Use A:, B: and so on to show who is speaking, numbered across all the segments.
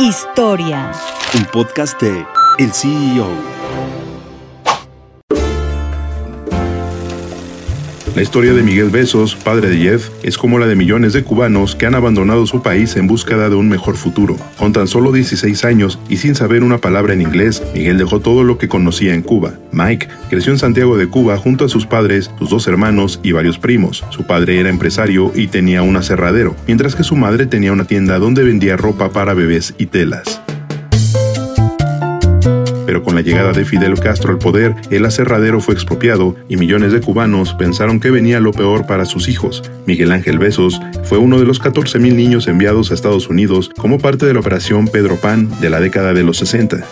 A: Historia.
B: Un podcast de El CEO.
C: La historia de Miguel Besos, padre de Jeff, es como la de millones de cubanos que han abandonado su país en búsqueda de un mejor futuro. Con tan solo 16 años y sin saber una palabra en inglés, Miguel dejó todo lo que conocía en Cuba. Mike creció en Santiago de Cuba junto a sus padres, sus dos hermanos y varios primos. Su padre era empresario y tenía un aserradero, mientras que su madre tenía una tienda donde vendía ropa para bebés y telas pero con la llegada de Fidel Castro al poder, el aserradero fue expropiado y millones de cubanos pensaron que venía lo peor para sus hijos. Miguel Ángel Besos fue uno de los 14.000 niños enviados a Estados Unidos como parte de la operación Pedro Pan de la década de los 60.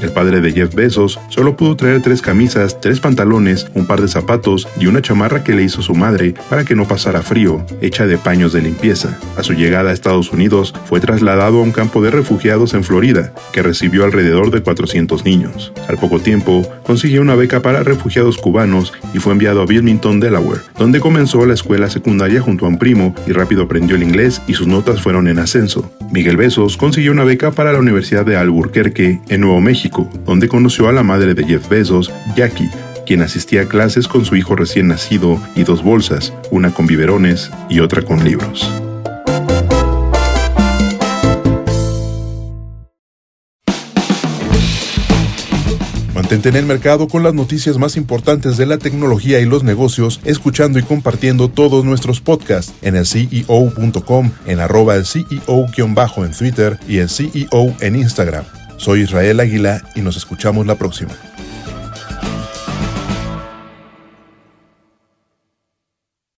C: El padre de Jeff Bezos solo pudo traer tres camisas, tres pantalones, un par de zapatos y una chamarra que le hizo su madre para que no pasara frío, hecha de paños de limpieza. A su llegada a Estados Unidos, fue trasladado a un campo de refugiados en Florida, que recibió alrededor de 400 niños. Al poco tiempo, consiguió una beca para refugiados cubanos y fue enviado a Wilmington, Delaware, donde comenzó la escuela secundaria junto a un primo y rápido aprendió el inglés y sus notas fueron en ascenso. Miguel Besos consiguió una beca para la Universidad de Albuquerque, en Nuevo Donde conoció a la madre de Jeff Bezos, Jackie, quien asistía a clases con su hijo recién nacido y dos bolsas, una con biberones y otra con libros. Mantente en el mercado con las noticias más importantes de la tecnología y los negocios, escuchando y compartiendo todos nuestros podcasts en el CEO.com, en arroba el CEO-en Twitter y el CEO en Instagram. Soy Israel Águila y nos escuchamos la próxima.